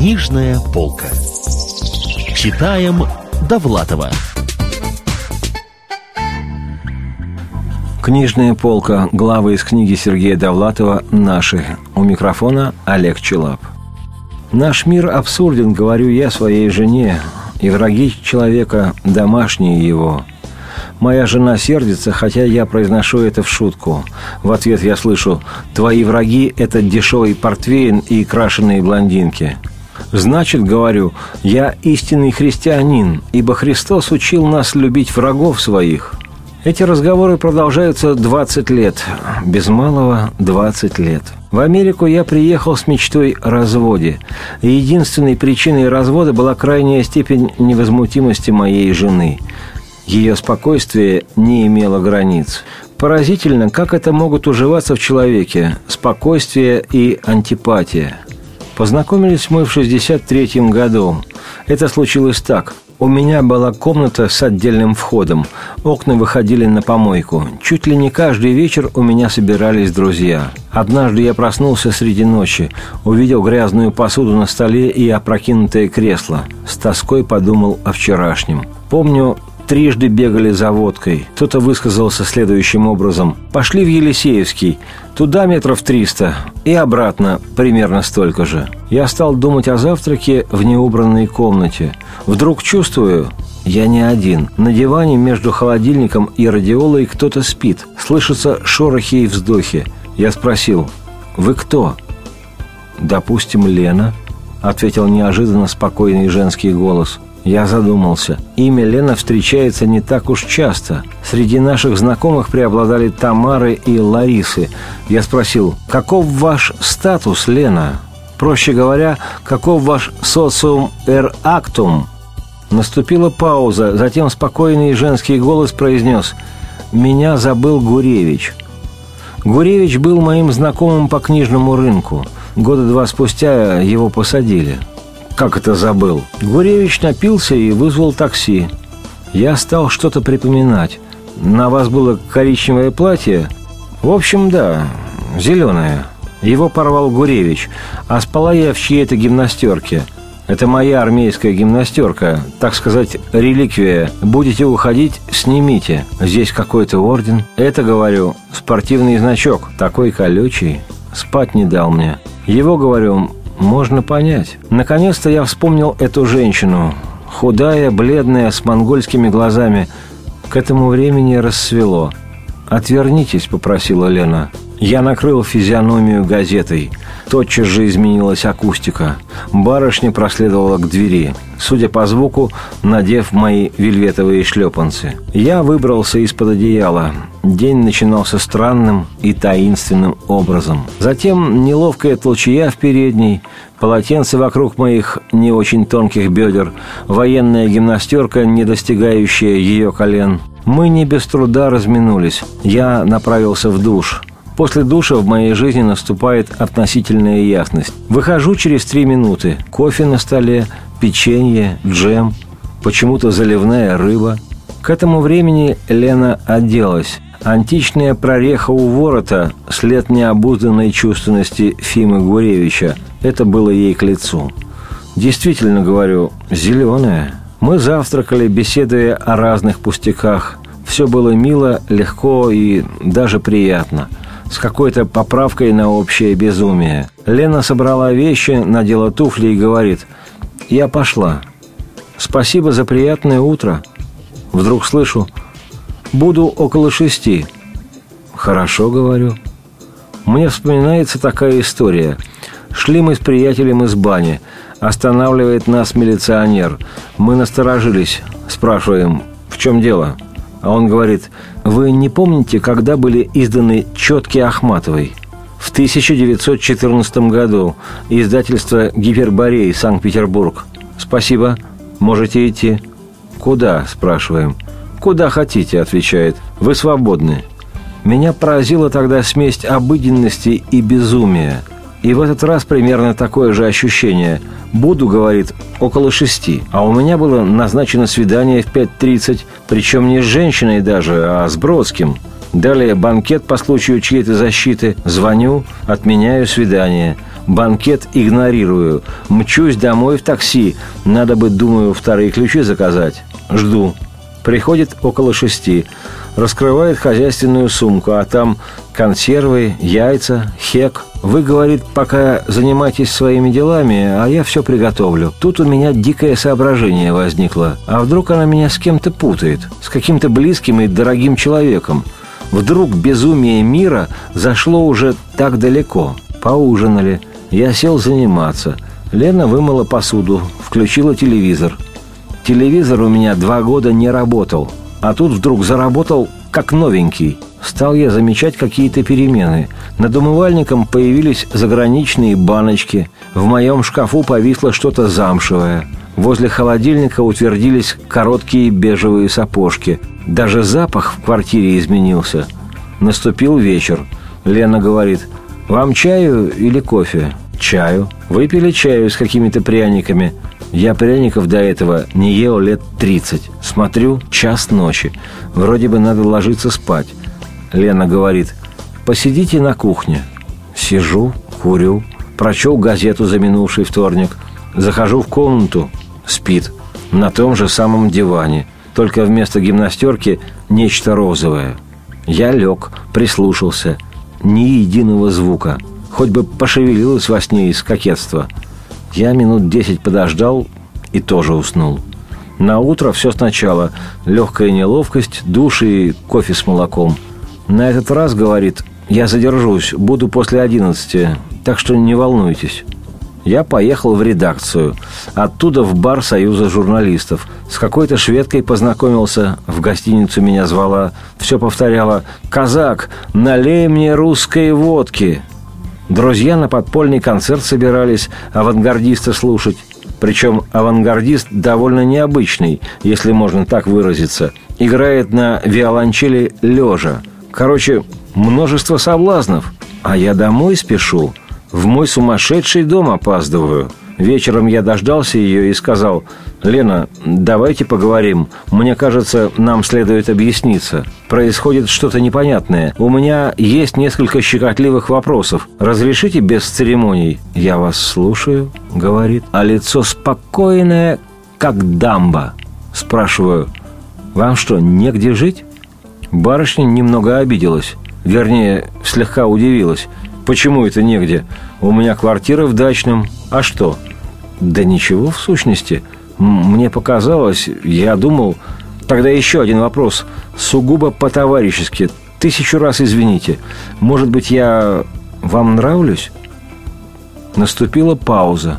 Книжная полка. Читаем Довлатова. Книжная полка. Главы из книги Сергея Довлатова «Наши». У микрофона Олег Челап. Наш мир абсурден, говорю я своей жене, и враги человека – домашние его. Моя жена сердится, хотя я произношу это в шутку. В ответ я слышу «Твои враги – это дешевый портвейн и крашеные блондинки». Значит, говорю, я истинный христианин, ибо Христос учил нас любить врагов своих. Эти разговоры продолжаются 20 лет, без малого 20 лет. В Америку я приехал с мечтой о разводе. И единственной причиной развода была крайняя степень невозмутимости моей жены. Ее спокойствие не имело границ. Поразительно, как это могут уживаться в человеке – спокойствие и антипатия. Познакомились мы в 63 году. Это случилось так. У меня была комната с отдельным входом. Окна выходили на помойку. Чуть ли не каждый вечер у меня собирались друзья. Однажды я проснулся среди ночи, увидел грязную посуду на столе и опрокинутое кресло. С тоской подумал о вчерашнем. Помню, трижды бегали за водкой. Кто-то высказался следующим образом. «Пошли в Елисеевский. Туда метров триста. И обратно примерно столько же». Я стал думать о завтраке в неубранной комнате. Вдруг чувствую, я не один. На диване между холодильником и радиолой кто-то спит. Слышатся шорохи и вздохи. Я спросил, «Вы кто?» «Допустим, Лена», — ответил неожиданно спокойный женский голос — я задумался. Имя Лена встречается не так уж часто. Среди наших знакомых преобладали Тамары и Ларисы. Я спросил, каков ваш статус, Лена? Проще говоря, каков ваш социум эр актум? Наступила пауза, затем спокойный женский голос произнес «Меня забыл Гуревич». Гуревич был моим знакомым по книжному рынку. Года два спустя его посадили – как это забыл? Гуревич напился и вызвал такси. Я стал что-то припоминать. На вас было коричневое платье? В общем, да, зеленое. Его порвал Гуревич, а спала я в чьей-то гимнастерке. Это моя армейская гимнастерка, так сказать, реликвия. Будете уходить, снимите. Здесь какой-то орден. Это, говорю, спортивный значок, такой колючий. Спать не дал мне. Его, говорю, можно понять. Наконец-то я вспомнил эту женщину. Худая, бледная, с монгольскими глазами. К этому времени рассвело. «Отвернитесь», — попросила Лена. Я накрыл физиономию газетой. Тотчас же изменилась акустика. Барышня проследовала к двери, судя по звуку, надев мои вельветовые шлепанцы. Я выбрался из-под одеяла. День начинался странным и таинственным образом. Затем неловкая толчья в передней, полотенце вокруг моих не очень тонких бедер, военная гимнастерка, не достигающая ее колен. Мы не без труда разминулись. Я направился в душ – После душа в моей жизни наступает относительная ясность. Выхожу через три минуты. Кофе на столе, печенье, джем, почему-то заливная рыба. К этому времени Лена оделась. Античная прореха у ворота, след необузданной чувственности Фимы Гуревича. Это было ей к лицу. Действительно, говорю, зеленая. Мы завтракали, беседуя о разных пустяках. Все было мило, легко и даже приятно – с какой-то поправкой на общее безумие. Лена собрала вещи, надела туфли и говорит, «Я пошла. Спасибо за приятное утро». Вдруг слышу, «Буду около шести». «Хорошо», — говорю. Мне вспоминается такая история. Шли мы с приятелем из бани. Останавливает нас милиционер. Мы насторожились. Спрашиваем, в чем дело? А он говорит, вы не помните, когда были изданы «Четки Ахматовой»? В 1914 году. Издательство «Гиперборей», Санкт-Петербург. Спасибо. Можете идти. Куда? Спрашиваем. Куда хотите, отвечает. Вы свободны. Меня поразила тогда смесь обыденности и безумия. И в этот раз примерно такое же ощущение. Буду, говорит, около шести, а у меня было назначено свидание в 5.30, причем не с женщиной даже, а с Бродским. Далее банкет по случаю чьей-то защиты. Звоню, отменяю свидание. Банкет игнорирую. Мчусь домой в такси. Надо бы, думаю, вторые ключи заказать. Жду. Приходит около шести. Раскрывает хозяйственную сумку, а там консервы, яйца, хек. Вы, говорит, пока занимайтесь своими делами, а я все приготовлю. Тут у меня дикое соображение возникло. А вдруг она меня с кем-то путает? С каким-то близким и дорогим человеком? Вдруг безумие мира зашло уже так далеко. Поужинали. Я сел заниматься. Лена вымыла посуду, включила телевизор – Телевизор у меня два года не работал, а тут вдруг заработал как новенький. Стал я замечать какие-то перемены. Над умывальником появились заграничные баночки. В моем шкафу повисло что-то замшевое. Возле холодильника утвердились короткие бежевые сапожки. Даже запах в квартире изменился. Наступил вечер. Лена говорит, «Вам чаю или кофе?» «Чаю». «Выпили чаю с какими-то пряниками?» Я пряников до этого не ел лет 30. Смотрю, час ночи. Вроде бы надо ложиться спать. Лена говорит, посидите на кухне. Сижу, курю, прочел газету за минувший вторник. Захожу в комнату, спит. На том же самом диване. Только вместо гимнастерки нечто розовое. Я лег, прислушался. Ни единого звука. Хоть бы пошевелилась во сне из кокетства – я минут десять подождал и тоже уснул. На утро все сначала. Легкая неловкость, душ и кофе с молоком. На этот раз, говорит, я задержусь, буду после одиннадцати, так что не волнуйтесь. Я поехал в редакцию. Оттуда в бар Союза журналистов. С какой-то шведкой познакомился. В гостиницу меня звала. Все повторяла «Казак, налей мне русской водки!» Друзья на подпольный концерт собирались авангардиста слушать. Причем авангардист довольно необычный, если можно так выразиться. Играет на виолончели лежа. Короче, множество соблазнов. А я домой спешу. В мой сумасшедший дом опаздываю. Вечером я дождался ее и сказал, «Лена, давайте поговорим. Мне кажется, нам следует объясниться. Происходит что-то непонятное. У меня есть несколько щекотливых вопросов. Разрешите без церемоний?» «Я вас слушаю», — говорит. А лицо спокойное, как дамба. Спрашиваю, «Вам что, негде жить?» Барышня немного обиделась. Вернее, слегка удивилась. «Почему это негде? У меня квартира в дачном. А что?» Да ничего, в сущности. Мне показалось, я думал... Тогда еще один вопрос. Сугубо по-товарищески. Тысячу раз извините. Может быть, я вам нравлюсь? Наступила пауза.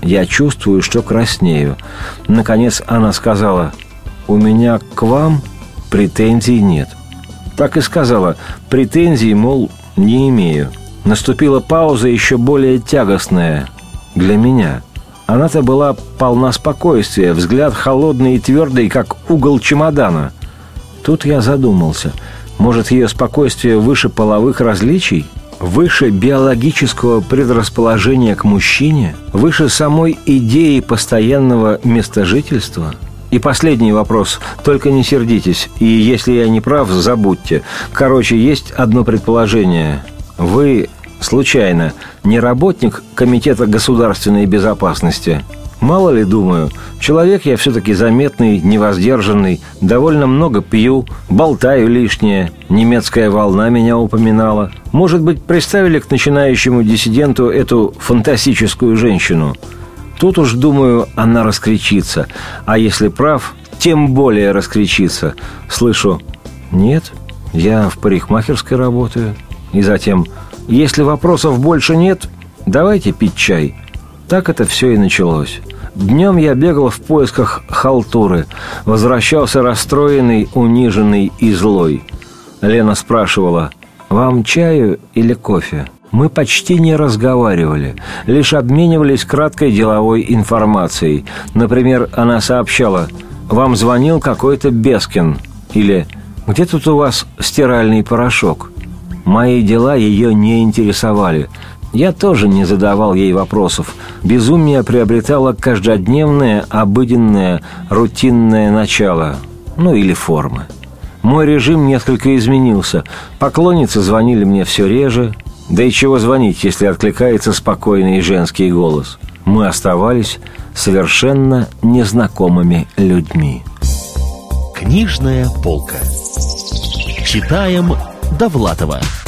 Я чувствую, что краснею. Наконец она сказала, «У меня к вам претензий нет». Так и сказала, претензий, мол, не имею. Наступила пауза еще более тягостная для меня – она-то была полна спокойствия, взгляд холодный и твердый, как угол чемодана. Тут я задумался. Может, ее спокойствие выше половых различий? Выше биологического предрасположения к мужчине? Выше самой идеи постоянного местожительства? И последний вопрос. Только не сердитесь. И если я не прав, забудьте. Короче, есть одно предположение. Вы случайно не работник Комитета государственной безопасности. Мало ли, думаю, человек я все-таки заметный, невоздержанный, довольно много пью, болтаю лишнее, немецкая волна меня упоминала. Может быть, представили к начинающему диссиденту эту фантастическую женщину. Тут уж, думаю, она раскричится. А если прав, тем более раскричится. Слышу, нет, я в парикмахерской работаю. И затем, если вопросов больше нет, давайте пить чай. Так это все и началось. Днем я бегал в поисках халтуры, возвращался расстроенный, униженный и злой. Лена спрашивала, «Вам чаю или кофе?» Мы почти не разговаривали, лишь обменивались краткой деловой информацией. Например, она сообщала, «Вам звонил какой-то Бескин» или «Где тут у вас стиральный порошок?» Мои дела ее не интересовали. Я тоже не задавал ей вопросов. Безумие приобретало каждодневное, обыденное, рутинное начало. Ну или формы. Мой режим несколько изменился. Поклонницы звонили мне все реже. Да и чего звонить, если откликается спокойный женский голос? Мы оставались совершенно незнакомыми людьми. Книжная полка. Читаем Довлатова.